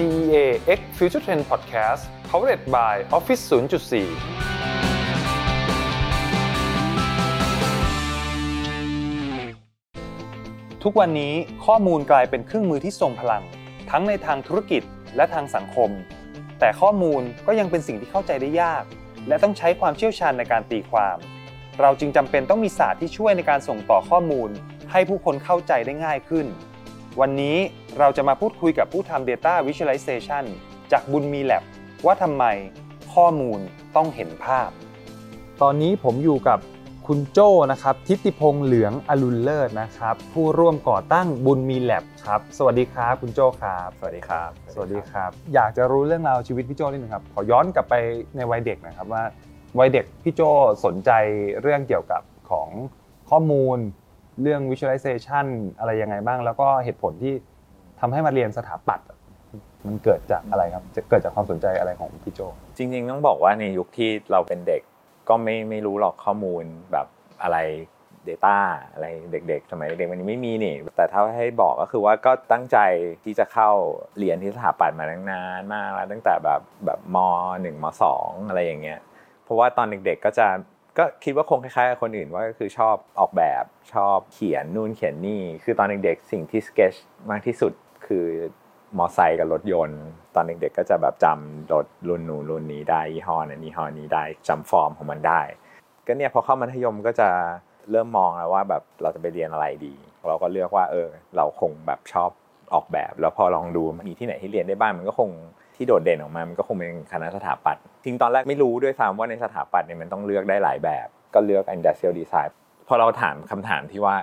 CEA X Future Trend Podcast powered by Office 0.4ทุกวันนี้ข้อมูลกลายเป็นเครื่องมือที่ทรงพลัง ทั้งในทางธุรกิจและทางสังคม แต่ข้อมูลก็ยังเป็นสิ่งที่เข้าใจได้ยาก และต้องใช้ความเชี่ยวชาญในการตีความ เราจึงจำเป็นต้องมีศาสตร์ที่ช่วยในการส่งต่อข้อมูล ให้ผู้คนเข้าใจได้ง่ายขึ้น วันนี้ เราจะมาพูดคุยกับผู้ทำ Data Visualization จากบุญมี Lab ว่าทำไมข้อมูลต้องเห็นภาพ ตอนนี้ผมอยู่กับคุณโจ้นะครับ ทิติพงษ์เหลืองอรุณเลิศนะครับ ผู้ร่วมก่อตั้งบุญมี Lab ครับ สวัสดีครับ คุณโจ้ครับ สวัสดีครับ สวัสดีครับ อยากจะรู้เรื่องราวชีวิตพี่โจ้นิดนึงครับ ขอย้อนกลับไปในวัยเด็กนะครับว่าวัยเด็กพี่โจ้สนใจเรื่องเกี่ยวกับของข้อมูล เรื่อง visualization อะไรยังไงบ้าง แล้วก็เหตุผลที่ ทำให้มาเรียนสถาปัตย์มันเกิดจากอะไรครับจะเกิดจากความสนใจอะไรของพี่โจ จริง ๆ ต้องบอกว่าในยุคที่เราเป็นเด็กก็ไม่ไม่รู้หรอกข้อมูลแบบอะไร Data อะไรเด็ก ๆ สมัยเด็กมันไม่มีนี่ แต่ถ้าให้บอกก็คือว่าก็ตั้งใจที่จะเข้าเรียนที่สถาปัตย์มาตั้งนานมากแล้วตั้งแต่แบบแบบมหนึ่งมสองอะไรอย่างเงี้ยเพราะว่าตอนเด็ก ๆ ก็จะก็คิดว่าคงคล้ายๆกับคนอื่นว่าก็คือชอบออกแบบชอบเขียนนู่นเขียนนี่ คือตอนเด็กๆสิ่งที่สเกจมากที่สุด คือมอไซค์กับรถยนต์ ตอนเด็กๆก็จะแบบจำรถรุ่นนู้นรุ่นนี้ได้ยี่ห้อนั้นยี่ห้อนี้ได้จำฟอร์มของมันได้ ก็เนี่ยพอเข้ามัธยมก็จะเริ่มมองแล้วว่าแบบเราจะไปเรียนอะไรดี เราก็เลือกว่าเออ เราคงแบบชอบออกแบบ แล้วพอลองดูมีที่ไหนที่เรียนได้บ้างมันก็คงที่โดดเด่นออกมา มันก็คงเป็นคณะสถาปัตย์จริงตอนแรกไม่รู้ด้วยซ้ำว่าในสถาปัตย์เนี่ยมันต้องเลือกได้หลายแบบ ก็เลือก industrial design พอเราถามคำถามที่ว่า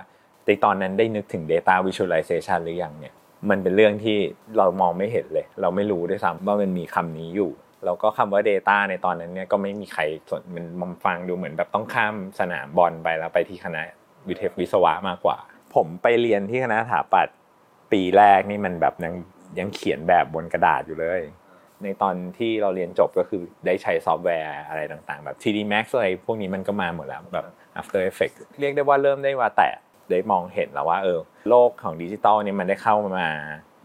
ในตอนนั้นได้นึกถึง data visualization หรือยังเนี่ย มันเป็นเรื่องที่เรามองไม่เห็นเลย เราไม่รู้ด้วยซ้ำว่ามันมีคำนี้อยู่ แล้วก็คำว่า Data ในตอนนั้นเนี่ยก็ไม่มีใครสนมันมฟังดูเหมือนแบบต้องข้ามสนามบอลไปแล้วไปที่คณะวิเทควิศวะมากกว่า ผมไปเรียนที่คณะสถาปัตย์ปีแรกนี่มันแบบยังยังเขียนแบบบนกระดาษอยู่เลย ในตอนที่เราเรียนจบก็คือได้ใช้ซอฟต์แวร์อะไรต่างๆ แบบ 3D Max อะไรพวกนี้มันก็มาหมดแล้วแบบ After Effects เรียกได้ว่าเริ่มได้ว่าแตะ ได้มองเห็นแล้วว่าเออโลกของดิจิตอลนี่มันได้เข้ามา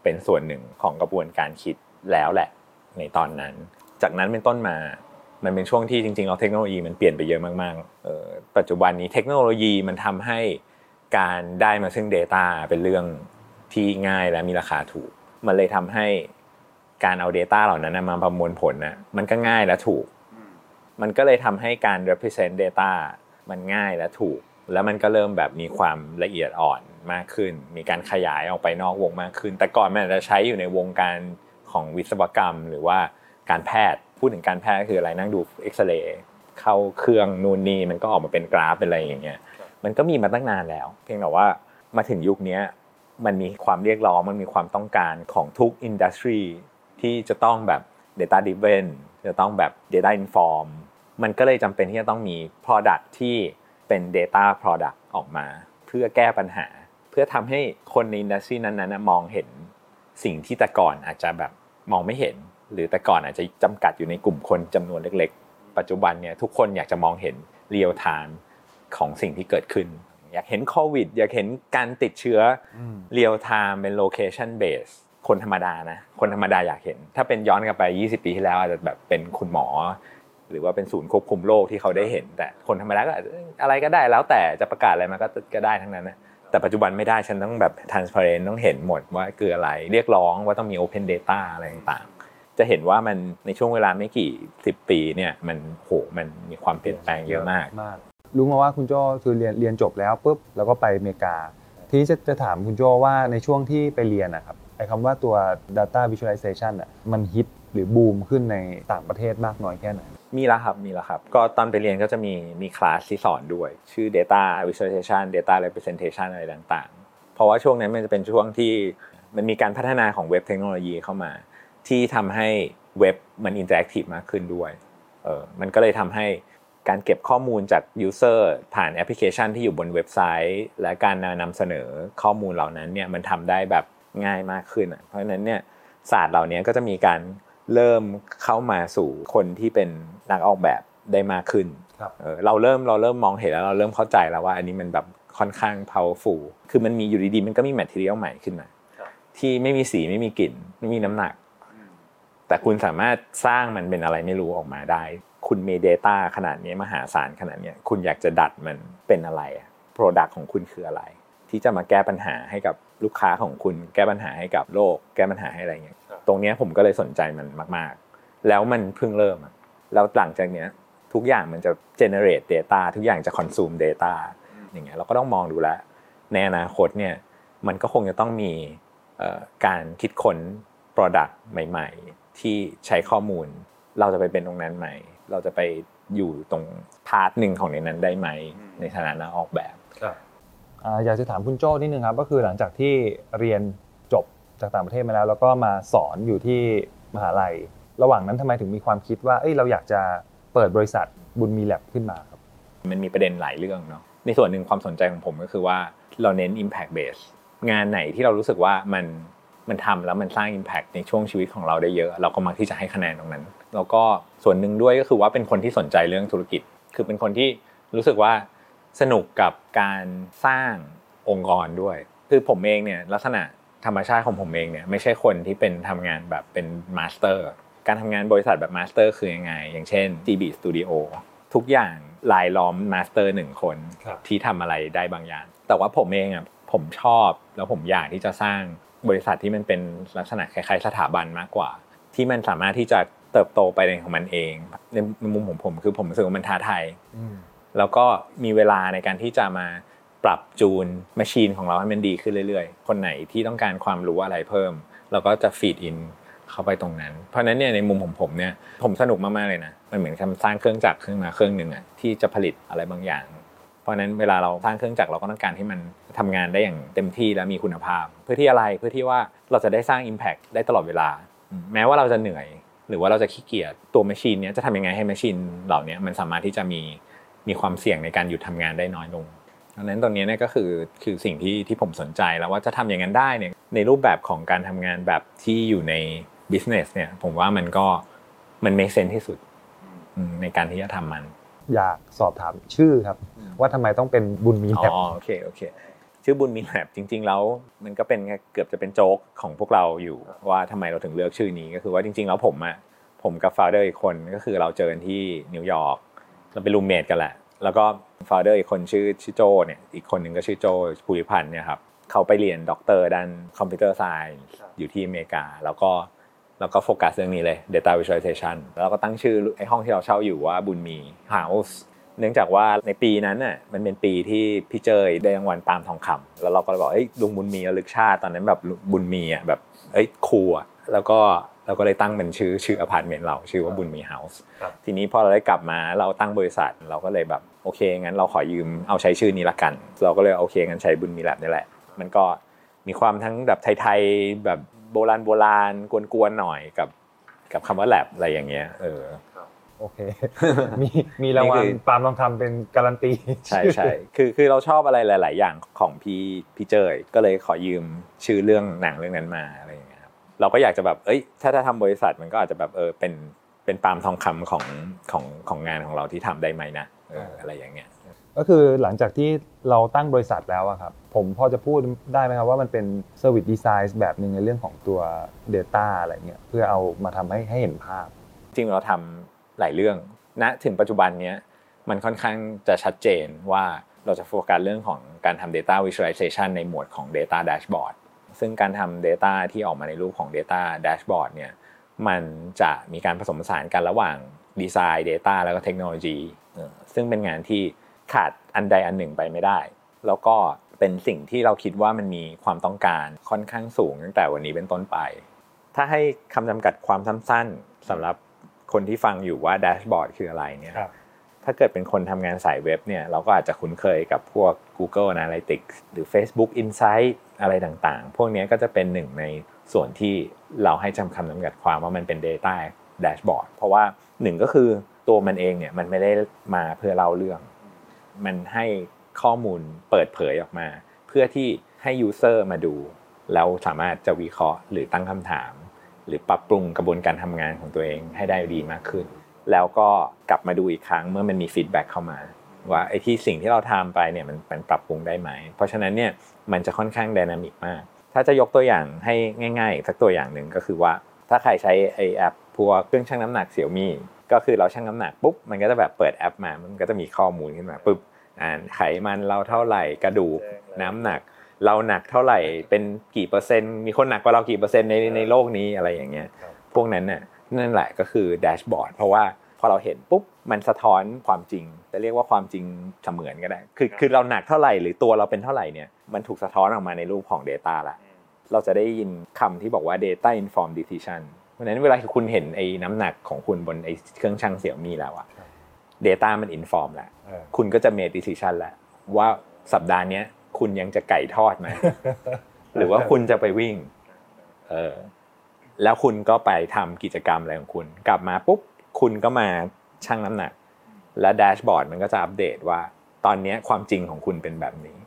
เป็นส่วนหนึ่งของกระบวนการคิดแล้วแหละในตอนนั้น จากนั้นเป็นต้นมามันเป็นช่วงที่จริงๆเราเทคโนโลยีมันเปลี่ยนไปเยอะมากๆปัจจุบันนี้เทคโนโลยีมันทำให้การได้มาซึ่ง Data เป็นเรื่องที่ง่ายและมีราคาถูก มันเลยทำให้การเอา Data เหล่านั้นมาประมวลผลนะมันก็ง่ายและถูก มันก็เลยทำให้การ represent data มันง่ายและถูก แล้วมันก็เริ่มแบบมีความละเอียดอ่อนมากขึ้น มีการขยายออกไปนอกวงมากขึ้น แต่ก่อนมันอาจจะใช้อยู่ในวงการของวิศวกรรม หรือว่าการแพทย์พูดถึงการแพทย์คืออะไรนั่งดูเอ็กซเรย์เข้าเครื่องนู่นนี่มันก็ออกมาเป็นกราฟเป็นอะไรอย่างเงี้ยมันก็มีมาตั้งนานแล้ว เพียงแต่ว่ามาถึงยุคนี้มันมีความเรียกร้องมันมีความต้องการของทุกอินดัสทรีที่จะต้องแบบ Data Driven จะต้องแบบ Data Inform มันก็เลยจำเป็นที่จะต้องมี Product ที่ เป็น Data Product ออกมา เพื่อแก้ปัญหา เพื่อทำให้คนในอินดัสทรีนั้นๆมองเห็นสิ่งที่แต่ก่อนอาจจะแบบมองไม่เห็น หรือแต่ก่อนอาจจะจำกัดอยู่ในกลุ่มคนจำนวนเล็ก ๆ ปัจจุบันเนี่ยทุกคนอยากจะมองเห็น Real Time ของสิ่งที่เกิดขึ้น อยากเห็นโควิด อยากเห็นการติดเชื้อ Real Time เป็น Location Base คนธรรมดานะ คนธรรมดาอยากเห็น ถ้าเป็นย้อนกลับไป 20 ปีที่แล้วอาจจะแบบเป็นคุณหมอ หรือว่าเป็นศูนย์ควบคุมโรคที่เขาได้เห็น แต่คนธรรมดาก็อะไรก็ได้แล้วแต่จะประกาศอะไรมาก็ก็ได้ทั้งนั้นนะแต่ปัจจุบันไม่ได้ฉันต้องแบบ transparent ต้องเห็นหมดว่าคืออะไรเรียกร้องว่าต้องมี open data อะไรต่างๆ จะเห็นว่ามันในช่วงเวลาไม่กี่สิบปีเนี่ยมันโหมันมีความเปลี่ยนแปลงเยอะมากมากรู้มาว่าคุณโจ้คือเรียนเรียนจบแล้วปุ๊บแล้วก็ไปอเมริกา ทีจะจะถามคุณโจ้ว่าในช่วงที่ไปเรียนนะครับไอ้คำว่าตัว data visualization อะมันฮิตหรือบูมขึ้นในต่างประเทศมากน้อยแค่ไหน มีแล้วครับมีแล้วครับ ก็ตอนไปเรียนก็จะมีมีคลาสที่สอนด้วย ชื่อ data visualization data representation อะไรต่างๆ เพราะว่าช่วงนั้นมันจะเป็นช่วงที่มันมีการพัฒนาของเว็บเทคโนโลยีเข้ามา ที่ทำให้เว็บมัน interactive มากขึ้นด้วยเออมันก็เลยทำให้การเก็บข้อมูลจาก user ผ่านแอปพลิเคชันที่อยู่บนเว็บไซต์ และการนำเสนอข้อมูลเหล่านั้นเนี่ยมันทำได้แบบง่ายมากขึ้นเพราะฉะนั้นเนี่ยศาสตร์เหล่านี้ก็จะมีการ เริ่มเข้ามาสู่คนที่เป็นนักออกแบบได้มากขึ้นครับเออเราเริ่มเราเริ่มมองเห็นแล้วเราเริ่มเข้าใจแล้วว่าอันนี้มันแบบค่อนข้าง powerful คือมันมีอยู่ดีๆมันก็มี material ใหม่ขึ้นมาที่ไม่มีสีไม่มีกลิ่น ไม่มีน้ำหนัก แต่คุณสามารถสร้างมันเป็นอะไรไม่รู้ออกมาได้ คุณมี Data ขนาดนี้มหาศาลขนาดนี้คุณอยากจะดัดมันเป็นอะไรอะ Product ของคุณคืออะไร ที่จะมาแก้ปัญหาให้กับลูกค้าของคุณ แก้ปัญหาให้กับโลก แก้ปัญหาให้อะไรเงี้ย ตรงเนี้ยผมก็เลยสนใจมันมาก ๆ แล้วมันเพิ่งเริ่มอะแล้วหลังจากเนี้ยทุกอย่างมันจะ generate data ทุกอย่างจะ consume data อย่างเงี้ยเราก็ต้องมองดูแลวในอนาคตเนี่ยมันก็คงจะต้องมีการคิดค้น product ใหม่ ๆ ที่ใช้ข้อมูล เราจะไปเป็นตรงนั้นไหม เราจะไปอยู่ตรงพาร์ทหนึ่งของในนั้นได้ไหม ในฐานะนักออกแบบอยากจะถามคุณโจ้นิดนึงครับก็คือหลังจากที่เรียน จากต่างประเทศมาแล้ว แล้วก็มาสอนอยู่ที่มหาลัย ระหว่างนั้นทำไมถึงมีความคิดว่าเอ้ยเราอยากจะเปิดบริษัทบุญมีแลบขึ้นมาครับมันมีประเด็นหลายเรื่องเนาะในส่วนหนึ่งความสนใจของผมก็คือว่าเราเน้น impact base งานไหนที่เรารู้สึกว่ามันมันทำแล้วมันสร้าง impact ในช่วงชีวิตของเราได้เยอะ เราก็มักที่จะให้คะแนนตรงนั้น แล้วก็ส่วนหนึ่งด้วยก็คือว่าเป็นคนที่สนใจเรื่องธุรกิจ คือเป็นคนที่รู้สึกว่าสนุกกับการสร้างองค์กรด้วย คือผมเองเนี่ยลักษณะ ธรรมชาติของผมเองเนี่ยไม่ใช่คนที่เป็นทำงานแบบเป็น master การทำงานบริษัทแบบ master คือยังไง อย่างเช่น Ghibli Studio ทุกอย่างรายล้อม master หนึ่งคนที่ทำอะไรได้บางอย่าง แต่ว่าผมเองอะผมชอบแล้วผมอยากที่จะสร้างบริษัทที่มันเป็นลักษณะคล้ายๆ สถาบันมากกว่า ที่มันสามารถที่จะเติบโตไปในของมันเอง ในมุมของผมคือผมรู้สึกว่ามันท้าทายแล้วก็มีเวลาในการที่จะมา ปรับจูนแมชชีนของเราให้มันดีขึ้นเรื่อยๆ คนไหนที่ต้องการความรู้อะไรเพิ่ม เราก็จะฟีดอินเข้าไปตรงนั้น เพราะนั้นเนี่ยในมุมของผมเนี่ยผมสนุกมากๆเลยนะมันเหมือนการสร้างเครื่องจักรเครื่องมาเครื่องหนึ่งอะที่จะผลิตอะไรบางอย่าง เพราะนั้นเวลาเราสร้างเครื่องจักรเราก็ต้องการให้มันทำงานได้อย่างเต็มที่และมีคุณภาพ เพื่อที่อะไรเพื่อที่ว่าเราจะได้สร้าง Impact ได้ตลอดเวลา แม้ว่าเราจะเหนื่อย หรือว่าเราจะขี้เกียจตัวแมชชีนเนี้ยจะทำยังไงให้แมชชีนเหล่านี้มันสามารถที่จะมีมีความเสี่ยงในการหยุดทำงานได้น้อยลง ดังนั้นตรงนี้เนี่ยก็คือคือสิ่งที่ที่ผมสนใจแล้วว่าจะทำอย่างนั้นได้เนี่ยในรูปแบบของการทำงานแบบที่อยู่ใน business เนี่ยผมว่ามันก็มันไม่เซนที่สุดในการที่จะทำมัน อยากสอบถามชื่อครับ ว่าทำไมต้องเป็นบุญมีแลบอ๋อโอเคโอเคชื่อบุญมีแลบจริง ๆ แล้วมันก็เป็นเกือบจะเป็นโจ๊กของพวกเราอยู่ว่าทำไมเราถึงเลือกชื่อนี้ก็คือว่าจริง ๆ แล้วผมอะผมกับ founder อีกคนก็คือเราเจอกันที่นิวยอร์กเราเป็น roommate กันแหละ แล้วก็ founder อีกคนชื่อชื่อโจเนี่ยอีกคนหนึ่งก็ชื่อโจภูริพันธ์เนี่ยครับเขาไปเรียนด็อกเตอร์ด้าน computer science อยู่ที่อเมริกา แล้วก็แล้วก็โฟกัสเรื่องนี้เลย Data Visualization แล้วก็ตั้งชื่อไอ้ห้องที่เราเช่าอยู่ว่าบุญมี House เนื่องจากว่าในปีนั้นน่ะมันเป็นปีที่พี่เจ้ยได้รางวัลปาล์มทองคำแล้วเราก็เลยบอกเฮ้ยลุงบุญมีระลึกชาติตอนนั้นแบบบุญมีอะแบบเฮ้ย cool อะแล้วก็เราก็เลยตั้งเป็นชื่อชื่ออพาร์ตเมนต์เราชื่อว่าบุญมี House ทีนี้พอเราได้กลับมาเราตั้งบริษัทเราก็เลยแบบ โอเคงั้นเราขอยืมเอาใช้ชื่อนี้ละกัน เราก็เลยโอเคงั้นใช้บุญมีแลบนี่แหละ มันก็มีความทั้งแบบไทยๆแบบโบราณโบราณกวนๆหน่อยกับกับคำว่าแลบอะไรอย่างเงี้ยเออโอเค มีมีรางวัลปาล์มลองทำเป็นการันตี ใช่ใช่คือคือเราชอบอะไรหลาย ๆ อย่างของพี่พี่เจยก็เลยขอยืมชื่อเรื่องหนังเรื่องนั้นมาอะไรอย่างเงี้ยครับเราก็อยากจะแบบเอ้ย ถ้าถ้าทำบริษัทมันก็อาจจะแบบเออเป็นเป็นปาล์มทองคำของของของงานของเราที่ทำได้ไหมนะเอออะไรอย่างเงี้ยก็คือหลังจากที่เราตั้งบริษัทแล้วครับ ผมพอจะพูดได้ไหมครับว่ามันเป็นเซอร์วิสดีไซน์แบบหนึ่งในเรื่องของตัว Data อะไรเงี้ยเพื่อเอามาทำให้ให้เห็นภาพ จริงเราทำหลายเรื่องณถึงปัจจุบันนี้มันค่อนข้างจะชัดเจนว่าเราจะโฟกัสเรื่องของการทำ Data Visualization ในหมวดของ Data Dashboard ซึ่งการทำ Data ที่ออกมาในรูปของ Data Dashboard เนี่ยมันจะมีการผสมผสานกันระหว่าง ดีไซน์ Data แล้วก็เทคโนโลยีซึ่งเป็นงานที่ขาดอันใดอันหนึ่งไปไม่ได้ แล้วก็เป็นสิ่งที่เราคิดว่ามันมีความต้องการค่อนข้างสูงตั้งแต่วันนี้เป็นต้นไป ถ้าให้คำจำกัดความสั้นๆสำหรับคนที่ฟังอยู่ว่าแดชบอร์ดคืออะไรเนี่ยถ้าเกิดเป็นคนทำงานสายเว็บเนี่ยเราก็อาจจะคุ้นเคยกับพวก Google Analytics หรือ Facebook Insight อะไรต่างๆ พวกนี้ก็จะเป็นหนึ่งในส่วนที่เราให้จำคำจำกัดความว่ามันเป็น Data Dashboard เพราะว่า หนึ่งก็คือตัวมันเองเนี่ยมันไม่ได้มาเพื่อเล่าเรื่อง มันให้ข้อมูลเปิดเผยออกมา เพื่อที่ให้ user มาดูแล้วสามารถจะวิเคราะห์หรือตั้งคำถาม หรือปรับปรุงกระบวนการทำงานของตัวเองให้ได้ดีมากขึ้น แล้วก็กลับมาดูอีกครั้งเมื่อมันมี feedback เข้ามา ว่าไอ้ที่สิ่งที่เราทำไปเนี่ยมันมันปรับปรุงได้ไหม เพราะฉะนั้นเนี่ยมันจะค่อนข้าง dynamic มาก ถ้าจะยกตัวอย่างให้ง่ายๆสักตัวอย่างหนึ่งก็คือว่าถ้ถ้าใครใช้ไอแอป พวกเครื่องชั่งน้ำหนักเสี่ยวมี่ก็คือเราชั่งน้ำหนักปุ๊บมันก็จะแบบเปิดแอปมา มันก็จะมีข้อมูลขึ้นมาปุ๊บอ่านไขมันเราเท่าไหร่กระดูกน้ำหนัก เราหนักเท่าไหร่เป็นกี่เปอร์เซ็นต์ มีคนหนักกว่าเรากี่เปอร์เซ็นต์ในในโลกนี้อะไรอย่างเงี้ยพวกนั้นน่ะนั่นแหละก็คือแดชบอร์ดเพราะว่าพอเราเห็นปุ๊บมันสะท้อนความจริงจะเรียกว่าความจริงเสมือนก็ได้ คือคือเราหนักเท่าไหร่หรือตัวเราเป็นเท่าไหร่เนี่ยมันถูกสะท้อนออกมาในรูปของ Data ละเราจะได้ยินคำที่บอกว่า data informed decision เพราะฉะนั้นเวลาคุณเห็นไอ้น้ำหนักของคุณบนไอ้เครื่องชั่งเสี่ยวมี่แล้วอะ Data มัน inform แล้วเออคุณก็จะ make decision แล้วว่าสัปดาห์เนี้ยคุณยังจะไก่ทอดไหมหรือว่าคุณจะไปวิ่ง เออแล้วคุณก็ไปทำกิจกรรมอะไรของคุณ กลับมาปุ๊บคุณก็มาชั่งน้ำหนัก และแดชบอร์ดมันก็จะอัปเดตว่า ตอนเนี้ยความจริงของคุณเป็นแบบนี้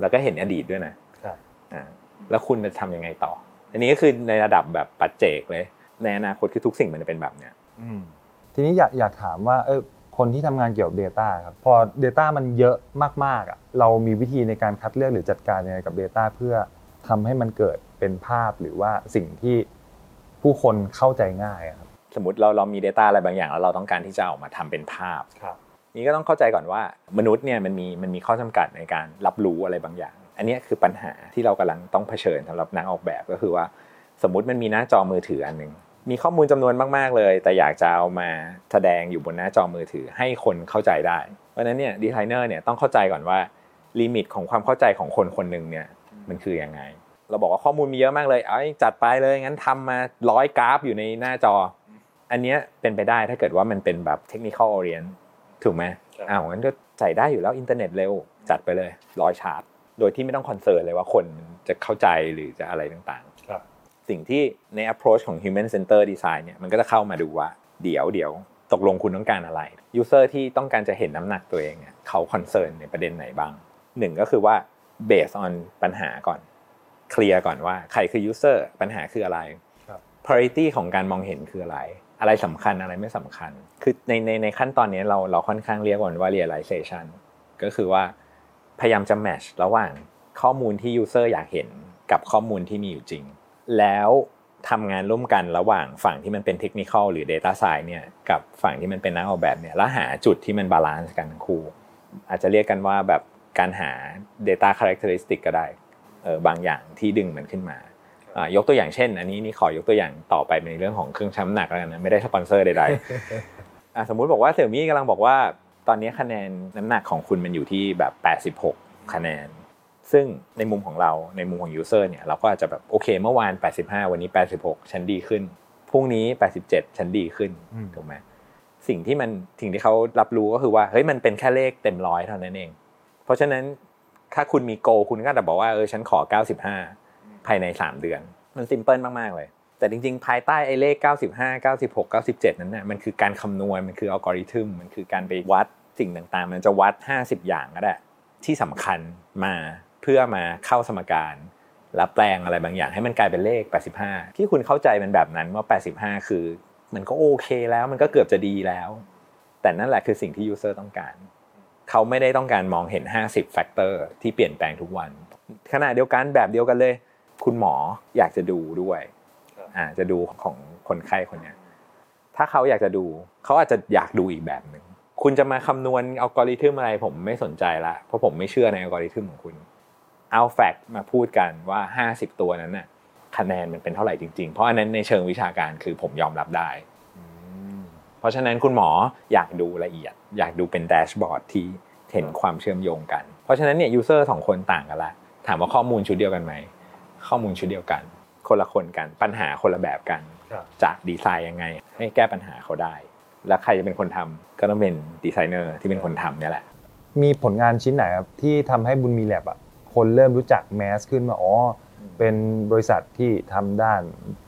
แล้วก็เห็นอดีตด้วยนะครับอ่าแล้วคุณจะทำยังไงต่อ อันนี้ก็คือในระดับแบบปัจเจกเลย ในอนาคตคือทุกสิ่งมันจะเป็นแบบเนี้ยทีนี้อยากอยากถามว่าเออคนที่ทำงานเกี่ยวกับ Data ครับพอ Data มันเยอะมากๆอะเรามีวิธีในการคัดเลือกหรือจัดการยังไงกับ Data เพื่อทำให้มันเกิดเป็นภาพหรือว่าสิ่งที่ผู้คนเข้าใจง่ายอะครับสมมติเราเรามี Data อะไรบางอย่างแล้วเราต้องการที่จะเอามาทำเป็นภาพครับนี่ก็ต้องเข้าใจก่อนว่ามนุษย์เนี่ยมันมีมันมีข้อจำกัดในการรับรู้อะไรบางอย่าง อันเนี้ยคือปัญหาที่เรากำลังต้องเผชิญสำหรับนักออกแบบก็คือว่า สมมุติมันมีหน้าจอมือถืออันหนึ่ง มีข้อมูลจำนวนมาก ๆ เลย แต่อยากจะเอามาแสดงอยู่บนหน้าจอมือถือให้คนเข้าใจได้ เพราะฉะนั้นเนี่ยดีไซเนอร์เนี่ยต้องเข้าใจก่อนว่า limit ของความเข้าใจของคนคนหนึ่งเนี่ยมันคือยังไง เราบอกว่าข้อมูลมีเยอะมากเลยเอ้ยจัดไปเลยงั้นทำมาร้อยกราฟอยู่ในหน้าจอ อันเนี้ยเป็นไปได้ถ้าเกิดว่ามันเป็นแบบ technical oriented ถูกไหมครับอ้าวงั้นก็ใส่ได้อยู่แล้วอินเทอร์เน็ตเร็วจัดไปเลยร้อยชาร์ตโดยที่ไม่ต้อง concern เลยว่าคนจะเข้าใจหรือจะอะไรต่างๆครับ สิ่งที่ใน approach ของ human-centered design เนี่ยมันก็จะเข้ามาดูว่าเดี๋ยวเดี๋ยวตกลงคุณต้องการอะไร user ที่ต้องการจะเห็นน้ำหนักตัวเองเนี่ยเขา concern ในประเด็นไหนบ้างหนึ่งก็คือว่า based on ปัญหาก่อน clear ก่อนว่าใครคือ user ปัญหาคืออะไรครับ priority ของการมองเห็นคืออะไร อะไรสำคัญอะไรไม่สำคัญ คือในในในขั้นตอนนี้เราเราค่อนข้างเรียกว่า realization ก็คือว่าพยายามจะ match ระหว่างข้อมูลที่ user อยากเห็นกับข้อมูลที่มีอยู่จริง แล้วทำงานร่วมกันระหว่างฝั่งที่มันเป็น technical หรือ Data Science เนี่ยกับฝั่งที่มันเป็นนักออกแบบเนี่ยแล้วหาจุดที่มัน balance กันทั้งคู่ อาจจะเรียกกันว่าแบบการหา Data Characteristic ก็ได้เออบางอย่างที่ดึงมันขึ้นมาอ่ายกตัวอย่างเช่น อันนี้นี่ขอยกตัวอย่างต่อไปในเรื่องของเครื่องชั่งน้ำหนักแล้วกันนะไม่ได้สปอนเซอร์ใดๆอะสมมุติบอกว่า Xiaomi กำลังบอกว่า ตอนนี้คะแนนน้ำหนักของคุณมันอยู่ที่แบบ 86 คะแนน ซึ่งในมุมของเราในมุมของ user เนี่ยเราก็อาจจะแบบโอเคเมื่อวาน 85 วันนี้ 86 ฉันดีขึ้นพรุ่งนี้ 87 ฉันดีขึ้นอืมถูกไหมสิ่งที่มันสิ่งที่เขารับรู้ก็คือว่าเฮ้ยมันเป็นแค่เลขเต็มร้อยเท่านั้นเอง เพราะฉะนั้นถ้าคุณมีโกคุณก็จะบอกว่าเออฉันขอ 95 ภายใน 3 เดือน มันซิมเพิลมาก ๆ เลย แต่จริง ๆ ภายใต้ไอ้เลข 95 96 97 นั้นน่ะมันคือการคำนวณมันคืออัลกอริทึมมันคือการไปวัดสิ่งต่างๆ มันจะวัด 50 อย่างก็ได้ที่สำคัญมา เพื่อมาเข้าสมการแล้วแปลงอะไรบางอย่างให้มันกลายเป็นเลข 85 ที่คุณเข้าใจเป็นแบบนั้นว่า 85 คือ มันก็โอเคแล้วมันก็เกือบจะดีแล้ว แต่นั่นแหละคือสิ่งที่ user ต้องการ เขาไม่ได้ต้องการมองเห็น 50 factor ที่เปลี่ยนแปลงทุกวัน ขณะเดียวกันแบบเดียวกันเลย คุณหมออยากจะดูด้วยอ่าจะดูของคนไข้คนเนี้ยถ้าเขาอยากจะดู เขาอาจจะอยากดูอีกแบบหนึ่งคุณจะมาคำนวณอัลกอริทึมอะไรผมไม่สนใจละเพราะผมไม่เชื่อในอัลกอริทึมของคุณ เอา fact มาพูดกันว่า 50 ตัวนั้นน่ะคะแนนมันเป็นเท่าไหร่จริงๆ เพราะอันนั้นในเชิงวิชาการคือผมยอมรับได้ เพราะฉะนั้นคุณหมออยากดูละเอียด อยากดูเป็น dashboard ที่เห็นความเชื่อมโยงกัน เพราะฉะนั้นเนี่ย user สองคนต่างกันละ ถามว่าข้อมูลชุดเดียวกันไหม ข้อมูลชุดเดียวกัน คนละคนกัน ปัญหาคนละแบบกันครับจะดีไซน์ยังไง ให้แก้ปัญหาเขาได้ แล้วใครจะเป็นคนทำก็ต้องเป็นดีไซเนอร์ที่เป็นคนทำเนี่ยแหละ มีผลงานชิ้นไหนครับที่ทำให้บุญมีแลบอะ คนเริ่มรู้จัก mass ขึ้นมาอ๋อเป็นบริษัทที่ทำด้าน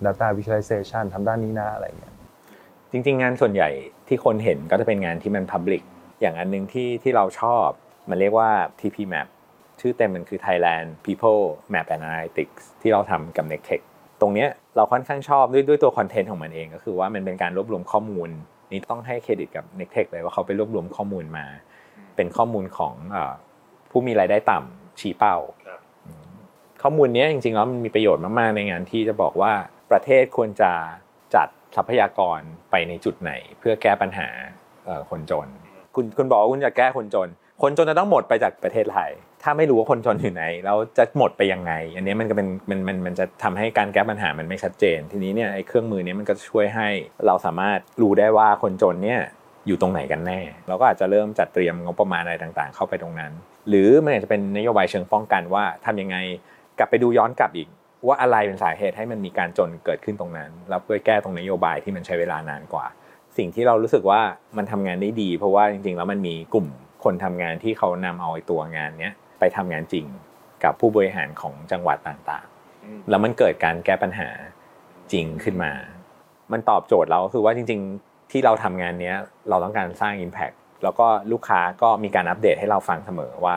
Data Visualization ทำด้านนี้นะอะไรเงี้ยจริง ๆ งานส่วนใหญ่ที่คนเห็นก็จะเป็นงานที่มัน Public อย่างอันหนึงที่ที่เราชอบ มันเรียกว่า TP Map ชื่อเต็มมันคือ Thailand People Map and Analytics ที่เราทำกับ Nectech ตรงเนี้ยเราค่อนข้างชอบด้วยด้วยตัวคอนเทนต์ของมันเอง ก็คือว่ามันเป็นการรวบรวมข้อมูล นี่ต้องให้เครดิตกับ Nectech เลยว่าเขาไปรวบรวมข้อมูลมา เป็นข้อมูลของเอ่อผู้มีรายได้ต่ำ ชี้เป้าข้อมูลเนี้ยจริงๆแล้วมันมีประโยชน์มากๆในงานที่จะบอกว่าประเทศควรจะจัดทรัพยากรไปในจุดไหน เพื่อแก้ปัญหาคนจน คุณคุณบอกว่าคุณจะแก้คนจน คนจนจะต้องหมดไปจากประเทศไทย ถ้าไม่รู้ว่าคนจนอยู่ไหนแล้วจะหมดไปยังไง อันนี้มันก็เป็นมันมันมันจะทำให้การแก้ปัญหามันไม่ชัดเจน ทีนี้เนี่ยไอ้เครื่องมือนี้มันก็จะช่วยให้เราสามารถรู้ได้ว่าคนจนเนี่ยอยู่ตรงไหนกันแน่ เราก็อาจจะเริ่มจัดเตรียมงบประมาณอะไรต่างๆ เข้าไปตรงนั้น หรือมันอาจจะเป็นนโยบายเชิงป้องกันว่าทำยังไงกลับไปดูย้อนกลับอีก ว่าอะไรเป็นสาเหตุให้มันมีการจนเกิดขึ้นตรงนั้น แล้วเพื่อแก้ตรงนโยบายที่มันใช้เวลานานกว่า สิ่งที่เรารู้สึกว่ามันทำงานได้ดี เพราะว่าจริงๆ แล้วมันมีกลุ่มคนทำงานที่เขานำเอาตัวงานเนี้ยไปทำงานจริงกับผู้บริหารของจังหวัดต่างๆ แล้วมันเกิดการแก้ปัญหาจริงขึ้นมา มันตอบโจทย์เราคือว่าจริง ๆ ที่เราทำงานเนี้ยเราต้องการสร้าง Impact แล้วก็ลูกค้าก็มีการอัปเดตให้เราฟังเสมอว่า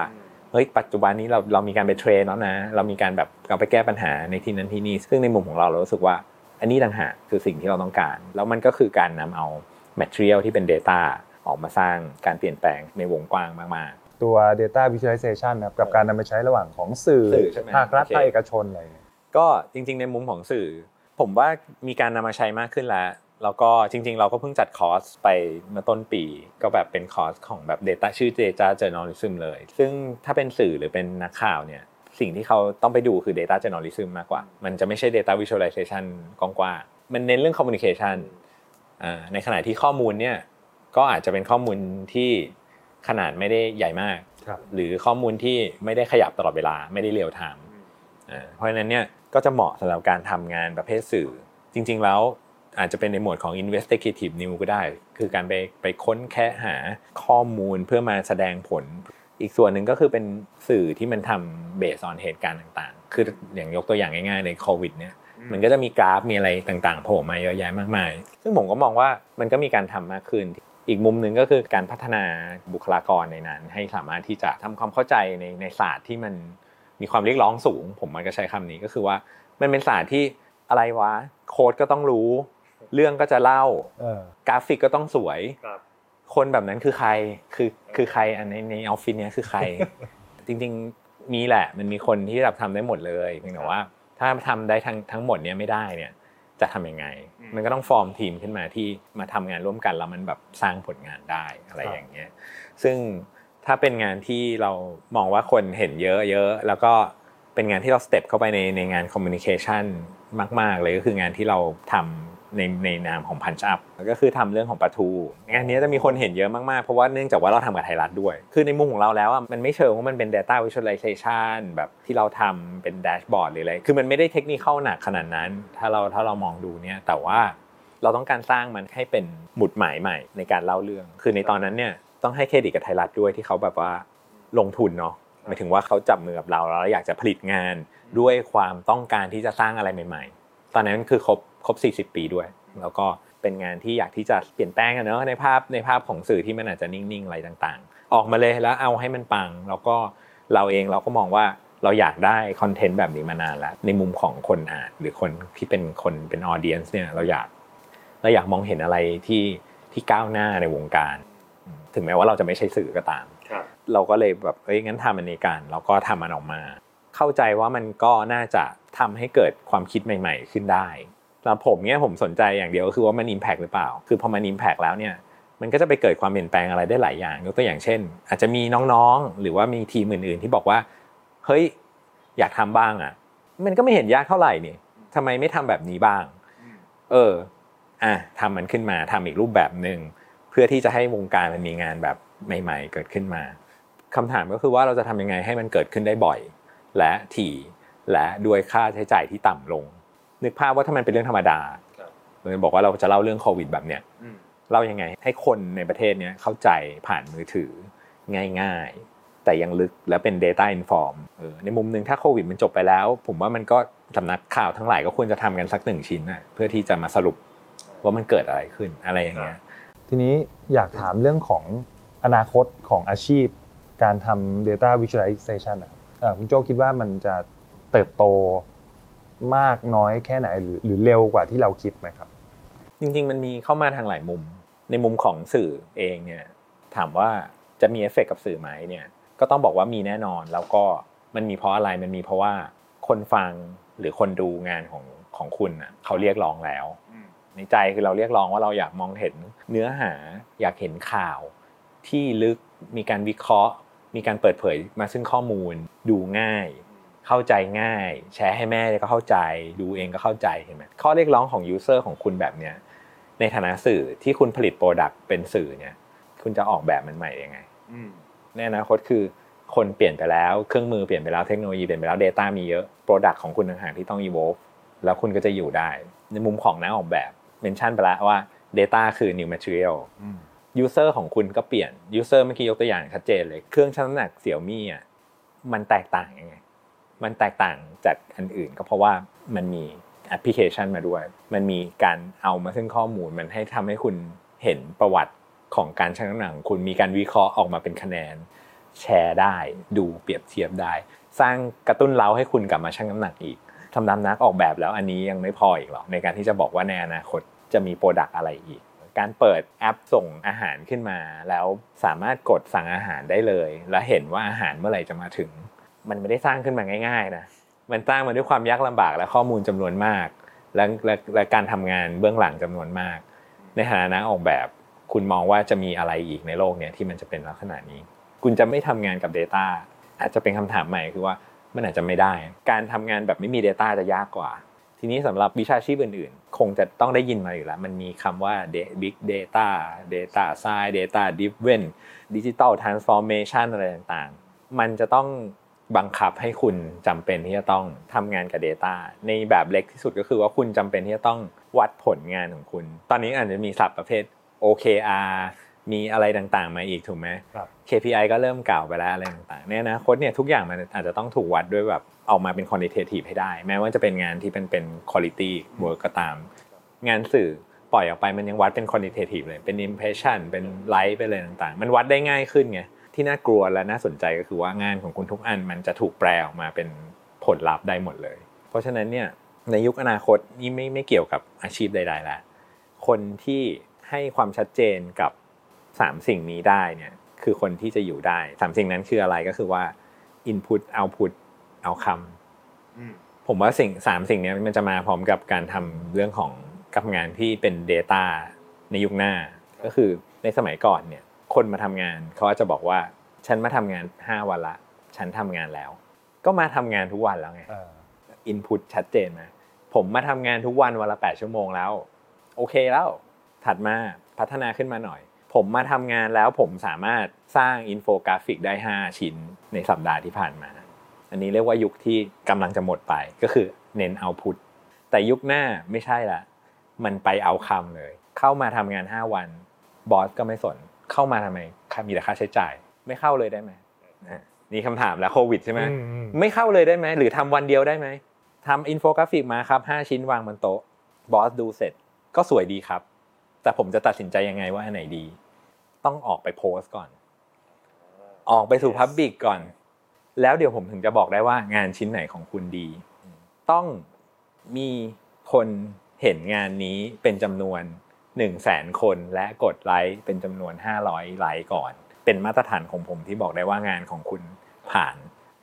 เฮ้ยปัจจุบันนี้เราเรามีการไปเทรนแล้วนะ เรามีการแบบเราไปแก้ปัญหาในที่นั้นที่นี่ ซึ่งในมุมของเราเรารู้สึกว่า อันนี้ต่างหากคือสิ่งที่เราต้องการ แล้วมันก็คือการนำเอา material ที่เป็น Data ออกมาสร้างการเปลี่ยนแปลงในวงกว้างมากๆ ตัว Data Visualization นะครับกับการนำไปใช้ระหว่างของสื่อภาครัฐภาคเอกชนอะไรก็จริงๆ ในมุมของสื่อ ผมว่ามีการนำมาใช้มากขึ้นแล้ว แล้วก็จริง ๆ เราก็เพิ่งจัดคอร์สไปเมื่อต้นปี ก็แบบเป็นคอร์สของแบบ Data ชื่อ Data Journalism เลย ซึ่งถ้าเป็นสื่อหรือเป็นนักข่าวเนี่ยสิ่งที่เขาต้องไปดูคือ Data Journalism มากกว่า มันจะไม่ใช่ Data Visualization กว้างๆมันเน้นเรื่อง Communication ในขณะที่ข้อมูลเนี่ยก็อาจจะเป็นข้อมูลที่ขนาดไม่ได้ใหญ่มาก หรือข้อมูลที่ไม่ได้ขยับตลอดเวลาไม่ได้ real-timeเพราะฉะนั้นเนี่ยก็จะเหมาะสำหรับการทำงานประเภทสื่อ จริง ๆ แล้ว อาจจะเป็นในหมวดของ investigative news ก็ได้ คือการไปไปค้นแค่หาข้อมูลเพื่อมาแสดงผล อีกส่วนหนึ่งก็คือเป็นสื่อที่มันทำเบสออนเหตุการณ์ต่างๆ คืออย่างยกตัวอย่างง่ายๆในโควิดเนี่ยมันก็จะมีกราฟมีอะไรต่างๆโผล่มาเยอะแยะมากมาย ซึ่งผมก็มองว่ามันก็มีการทำมากขึ้น อีกมุมหนึ่งก็คือการพัฒนาบุคลากรในนั้น ให้สามารถที่จะทำความเข้าใจในในศาสตร์ที่มันมีความเรียกร้องสูง ผมมันก็ใช้คำนี้ก็คือว่า มันเป็นศาสตร์ที่อะไรวะ โค้ดก็ต้องรู้ เรื่องก็จะเล่า กราฟิกก็ต้องสวย คนแบบนั้นคือใคร คือคือใครอันในในออฟฟิศเนี้ยคือใคร จริงๆมีแหละ มันมีคนที่แบบทำได้หมดเลยเพียงแต่ว่า ถ้าทำได้ทั้งทั้งหมดเนี้ยไม่ได้เนี่ย จะทํำยังไง มันก็ต้องฟอร์มทีมขึ้นมาที่มาทำงานร่วมกันแล้วมันแบบสร้างผลงานได้อะไรอย่างเงี้ย ซึ่งถ้าเป็นงานที่เรามองว่าคนเห็นเยอะเยอะแล้วก็เป็นงานที่เรา step เข้าไปในในงาน communication มาก ๆ เลยก็คืองานที่เราทำ ในในนามของ Punch Up ก็คือทำเรื่องของปลาทูงานนี้จะมีคนเห็นเยอะมากๆ เพราะว่าเนื่องจากว่าเราทำกับไทยรัฐด้วย คือในมุมของเราแล้วอะมันไม่เชิงว่ามันเป็น Data Visualization แบบที่เราทำเป็น dashboard หรืออะไร คือมันไม่ได้ technical หนักขนาดนั้น ถ้าเราถ้าเรามองดูเนี่ยแต่ว่าเราต้องการสร้างมันให้เป็นหมุดหมายใหม่ในการเล่าเรื่อง คือในตอนนั้นเนี่ยต้องให้เครดิตกับไทยรัฐด้วยที่เขาแบบว่าลงทุนเนาะหมายถึงว่าเขาจับมือกับเราแล้วอยากจะผลิตงานด้วยความต้องการที่จะสร้างอะไรใหม่ ๆ ตอนนั้นคือครบ ครบ 40 ปีด้วย แล้วก็เป็นงานที่อยากที่จะเปลี่ยนแปลงกันเนาะในภาพในภาพของสื่อที่มันอาจจะนิ่งๆอะไรต่างๆ ออกมาเลยแล้วเอาให้มันปัง แล้วก็เราเองเราก็มองว่าเราอยากได้คอนเทนต์แบบนี้มานานแล้วในมุมของคนอ่านหรือคนที่เป็นคนเป็นออเดียนส์เนี่ยเราอยากเราอยากมองเห็นอะไรที่ที่ก้าวหน้าในวงการ ถึงแม้ว่าเราจะไม่ใช่สื่อก็ตามเราก็เลยแบบเอ้ยงั้นทำมันในการเราก็ทำมันออกมา เข้าใจว่ามันก็น่าจะทำให้เกิดความคิดใหม่ ๆ ขึ้นได้ สำหรับผมเนี่ยผมสนใจอย่างเดียวก็คือว่ามันอิมแพกหรือเปล่า คือพอมันอิมแพกแล้วเนี่ยมันก็จะไปเกิดความเปลี่ยนแปลงอะไรได้หลายอย่างยกตัวอย่างเช่น อาจจะมีน้องๆ หรือว่ามีทีมอื่นๆที่บอกว่าเฮ้ยอยากทำบ้างอะ มันก็ไม่เห็นยากเท่าไหร่นี่ทำไมไม่ทำแบบนี้บ้าง เอออะทำมันขึ้นมาทำอีกรูปแบบหนึ่งเพื่อที่จะให้วงการมันมีงานแบบใหม่ ๆ เกิดขึ้นมาคำถามก็คือว่าเราจะทำยังไงให้มันเกิดขึ้นได้บ่อย และถี่และด้วยค่าใช้จ่ายที่ต่ำลง นึกภาพว่าถ้ามันเป็นเรื่องธรรมดาเราบอกว่าเราจะเล่าเรื่องโควิดแบบเนี้ยเล่ายังไง ให้คนในประเทศเนี้ยเข้าใจผ่านมือถือง่ายๆ แต่ยังลึกและเป็น Data Inform เออในมุมหนึ่งถ้าโควิดมันจบไปแล้ว ผมว่ามันก็สำนักข่าวทั้งหลายก็ควรจะทำกันสักหนึ่งชิ้นนะเพื่อที่จะมาสรุปว่ามันเกิดอะไรขึ้นอะไรอย่างเงี้ยทีนี้อยากถามเรื่องของอนาคตของอาชีพ การทำ Data Visualization อะคุณโจคิดว่ามันจะเติบโต มากน้อยแค่ไหนหรือหรือเร็วกว่าที่เราคิดไหมครับ จริง ๆ มันมีเข้ามาทางหลายมุม ในมุมของสื่อเองเนี่ยถามว่าจะมีเอฟเฟกกับสื่อไหมเนี่ยก็ต้องบอกว่ามีแน่นอนแล้วก็มันมีเพราะอะไรมันมีเพราะว่าคนฟังหรือคนดูงานของของคุณอะเขาเรียกร้องแล้ว ในใจคือเราเรียกร้องว่าเราอยากมองเห็นเนื้อหาอยากเห็นข่าว ที่ลึกมีการวิเคราะห์ มีการเปิดเผยมาซึ่งข้อมูลดูง่าย เข้าใจง่าย แชร์ให้แม่ก็เข้าใจ ดูเองก็เข้าใจเห็นไหมข้อเรียกร้องของ user ของคุณแบบเนี้ยในฐานะสื่อที่คุณผลิต product เป็นสื่อเนี่ย คุณจะออกแบบมันใหม่ยังไงในอนาคตคือคนเปลี่ยนไปแล้วเครื่องมือเปลี่ยนไปแล้วเทคโนโลยีเปลี่ยนไปแล้ว Data มีเยอะ product ของคุณต่างหากที่ต้อง evolve แล้วคุณก็จะอยู่ได้ ในมุมของนักออกแบบ mention ไปแล้วว่า Data คือ new material user ของคุณก็เปลี่ยน user เมื่อกี้ยกตัวอย่างชัดเจนเลย เครื่องชั่งน้ำหนัก Xiaomi อะมันแตกต่างยังไง มันแตกต่างจากอันอื่น ก็เพราะว่ามันมีแอปพลิเคชันมาด้วย มันมีการเอามาซึ่งข้อมูลมันให้ทำให้คุณเห็นประวัติของการชั่งน้ำหนักคุณมีการวิเคราะห์ออกมาเป็นคะแนน แชร์ได้ ดูเปรียบเทียบได้ สร้างกระตุ้นเร้าให้คุณกลับมาชั่งน้ำหนักอีกทำนำนักออกแบบแล้วอันนี้ยังไม่พออีกหรอในการที่จะบอกว่าในอนาคตจะมี product อะไรอีก การเปิดแอปส่งอาหารขึ้นมา แล้วสามารถกดสั่งอาหารได้เลย แล้วเห็นว่าอาหารเมื่อไหร่จะมาถึง มันไม่ได้สร้างขึ้นมาง่ายๆนะมันสร้างมาด้วยความยากลำบากและข้อมูลจำนวนมาก และและและการทำงานเบื้องหลังจำนวนมาก ในฐานะออกแบบคุณมองว่าจะมีอะไรอีกในโลกเนี้ยที่มันจะเป็นลักษณะนี้ คุณจะไม่ทำงานกับ Data อาจจะเป็นคำถามใหม่คือว่ามันอาจจะไม่ได้ การทำงานแบบไม่มี Data จะยากกว่า ทีนี้สำหรับวิชาชีพอื่นๆ คงจะต้องได้ยินมาอยู่แล้ว มันมีคำว่า Big Data Data Science Data Driven Digital Transformation อะไรต่างๆ มันจะต้อง บังคับให้คุณจำเป็นที่จะต้องทำงานกับ Data ในแบบเล็กที่สุดก็คือว่าคุณจำเป็นที่จะต้องวัดผลงานของคุณ ตอนนี้อาจจะมีศัพท์ประเภท OKR มีอะไรต่างๆ มาอีกถูกไหมครับ KPI ก็เริ่มเก่าไปแล้วอะไรต่างๆในอนาคตเนี่ยทุกอย่างมันอาจจะต้องถูกวัดด้วยแบบออกมาเป็น quantitative ให้ได้ แม้ว่าจะเป็นงานที่เป็นเป็น quality work ก็ตาม งานสื่อปล่อยออกไปมันยังวัดเป็น quantitative เลยเป็น impression เป็น like ไปเลยต่างๆ มันวัดได้ง่ายขึ้นไง ที่น่ากลัวและน่าสนใจก็คือว่างานของคุณทุกอันมันจะถูกแปลออกมาเป็นผลลัพธ์ได้หมดเลย เพราะฉะนั้นเนี่ยในยุคอนาคตนี่ไม่ไม่เกี่ยวกับอาชีพใดๆแล้วคนที่ให้ความชัดเจนกับสามสิ่งนี้ได้เนี่ยคือคนที่จะอยู่ได้สามสิ่งนั้นคืออะไรก็คือว่า input output outcome ผมว่าสิ่งสามสิ่งนี้มันจะมาพร้อมกับการทำเรื่องของกับงานที่เป็น Data ในยุคหน้า ก็คือในสมัยก่อนเนี่ย คนมาทำงานเขาอาจจะบอกว่า ฉันมาทำงาน 5 วันละ ฉันทำงานแล้ว ก็มาทำงานทุกวันแล้วไงอินพุตชัดเจนไหมผมมาทำงานทุกวันวันละ 8 ชั่วโมงแล้ว โอเคแล้ว ถัดมาพัฒนาขึ้นมาหน่อย ผมมาทำงานแล้วผมสามารถสร้างอินโฟกราฟิกได้ 5 ชิ้นในสัปดาห์ที่ผ่านมา อันนี้เรียกว่ายุคที่กำลังจะหมดไปก็คือเน้น output แต่ยุคหน้าไม่ใช่ละ มันไป outcome เลย เข้ามาทำงาน 5 วัน boss ก็ไม่สน เข้ามาทำไมมีแต่ค่าใช้จ่าย ไม่เข้าเลยได้ไหมอะนี่คำถามแล้วโควิดใช่ไหมอืมอืมไม่เข้าเลยได้ไหมหรือทำวันเดียวได้ไหมทำอินโฟกราฟิกมาครับ5ชิ้นวางบนโต๊ะบอสดูเสร็จก็สวยดีครับ แต่ผมจะตัดสินใจยังไงว่าอันไหนดี ต้องออกไปโพสต์ก่อน ออกไปสู่พับบิกก่อน แล้วเดี๋ยวผมถึงจะบอกได้ว่างานชิ้นไหนของคุณดี ต้องมีคนเห็นงานนี้เป็นจำนวน 1นึ่งแสนคนและกดไลค์เป็นจำนวน 500 ไลค์ก่อน เป็นมาตรฐานของผมที่บอกได้ว่างานของคุณผ่าน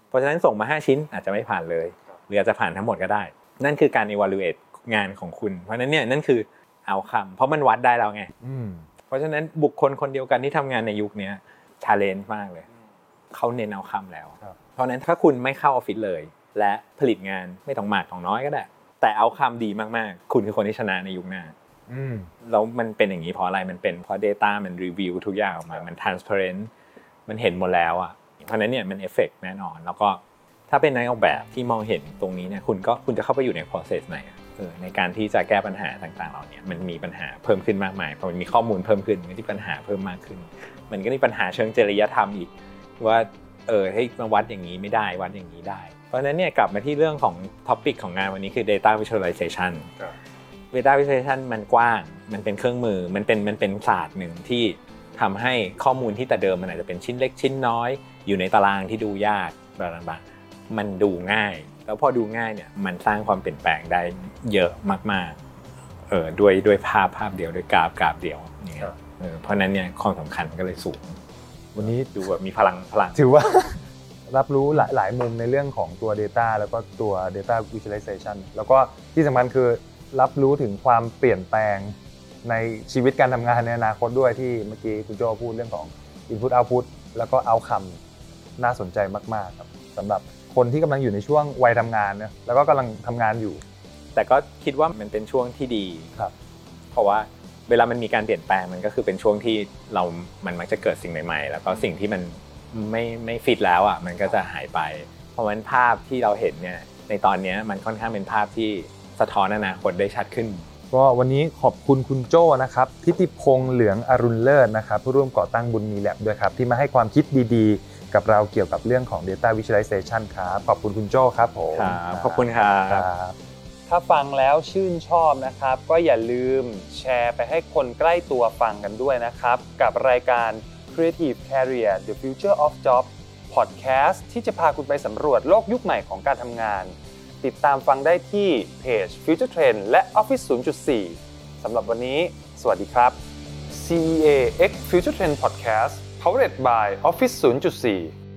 เพราะฉะนั้นส่งมา 5 ชิ้นอาจจะไม่ผ่านเลยหรืออาจจะผ่านทั้งหมดก็ได้ นั่นคือการ evaluate งานของคุณ เพราะฉะนั้นเนี่ยนั่นคือ outcome เพราะมันวัดได้แล้วไงอืมเพราะฉะนั้นบุคคลคนเดียวกันที่ทำงานในยุคเนี้ย challenge มากเลยเขาเน้น outcome แล้วครับเพราะฉะนั้นถ้าคุณไม่เข้าออฟฟิศเลย และผลิตงานไม่ต้องมากต้องน้อยก็ได้ แต่ outcome ดีมากๆ คุณคือคนที่ชนะในยุคหน้าอืม แล้วมันเป็นอย่างนี้เพราะอะไรมันเป็นเพราะ Data มันรีวิวทุกอย่างออกมา มัน transparent มันเห็นหมดแล้วอะเพราะฉะนั้นเนี่ยมันเอฟเฟกแน่นอน แล้วก็ถ้าเป็นนักออกแบบที่มองเห็นตรงนี้เนี่ยคุณก็คุณจะเข้าไปอยู่ใน process ไหนอะเออในการที่จะแก้ปัญหาต่างๆเหล่านี้มันมีปัญหาเพิ่มขึ้นมากมายพอมันมีข้อมูลเพิ่มขึ้นมันก็มีปัญหาเพิ่มมากขึ้น มันก็มีปัญหาเชิงจริยธรรมอีก ว่าเออให้มาวัดอย่างนี้ไม่ได้วัดอย่างนี้ได้ เพราะฉะนั้นเนี่ยกลับมาที่เรื่องของ topic ของงานวันนี้คือ data visualization data visualization มันกว้าง มันเป็นเครื่องมือ มันเป็นมันเป็นศาสตร์หนึ่งที่ทำให้ข้อมูลที่แต่เดิมมันอาจจะเป็นชิ้นเล็กชิ้นน้อย อยู่ในตารางที่ดูยากบลาบลามันดูง่าย แล้วพอดูง่ายเนี่ยมันสร้างความเปลี่ยนแปลงได้เยอะมากๆเออด้วยด้วยภาพภาพเดียวด้วยกราฟกราฟเดียวอย่างเงี้ยครับเออเพราะฉะนั้นเนี่ยความสำคัญก็เลยสูง วันนี้ดูแบบมีพลังพลังถือว่ารับรู้หลายหลายมุมในเรื่องของตัว Data แล้วก็ตัว Data Visualization แล้วก็ที่สำคัญคือ รับรู้ถึงความเปลี่ยนแปลงในชีวิตการทำงานในอนาคตด้วยที่เมื่อกี้คุณโจพูดเรื่องของ Input Output แล้วก็ Outcome น่าสนใจมาก ๆ ครับสำหรับคนที่กำลังอยู่ในช่วงวัยทำงานนะแล้วก็กำลังทำงานอยู่ แต่ก็คิดว่ามันเป็นช่วงที่ดีครับ เพราะว่าเวลามันมีการเปลี่ยนแปลงมันก็คือเป็นช่วงที่เรา มันมักจะเกิดสิ่งใหม่ๆ แล้วก็สิ่งที่มันไม่ไม่ฟิตแล้วอะมันก็จะหายไป เพราะฉะนั้นภาพที่เราเห็นเนี่ยในตอนนี้มันค่อนข้างเป็นภาพที่ สะท้อนอนาคตได้ชัดขึ้น ก็วันนี้ขอบคุณคุณโจ้นะครับทิติพงษ์เหลืองอรุณเลิศนะครับผู้ร่วมก่อตั้งบุญมีแลบด้วยครับ ที่มาให้ความคิดดีๆ กับเราเกี่ยวกับเรื่องของ Data Visualization ครับขอบคุณคุณโจ้ครับผมครับขอบคุณครับครับถ้าฟังแล้วชื่นชอบนะครับ ก็อย่าลืมแชร์ไปให้คนใกล้ตัวฟังกันด้วยนะครับ กับรายการ Creative Career The Future of Job Podcast ที่จะพาคุณไปสำรวจโลกยุคใหม่ของการทำงาน ติดตามฟังได้ที่เพจ Future Trend และ Office 0.4 สำหรับวันนี้ สวัสดีครับ CEA X Future Trend Podcast powered by Office 0.4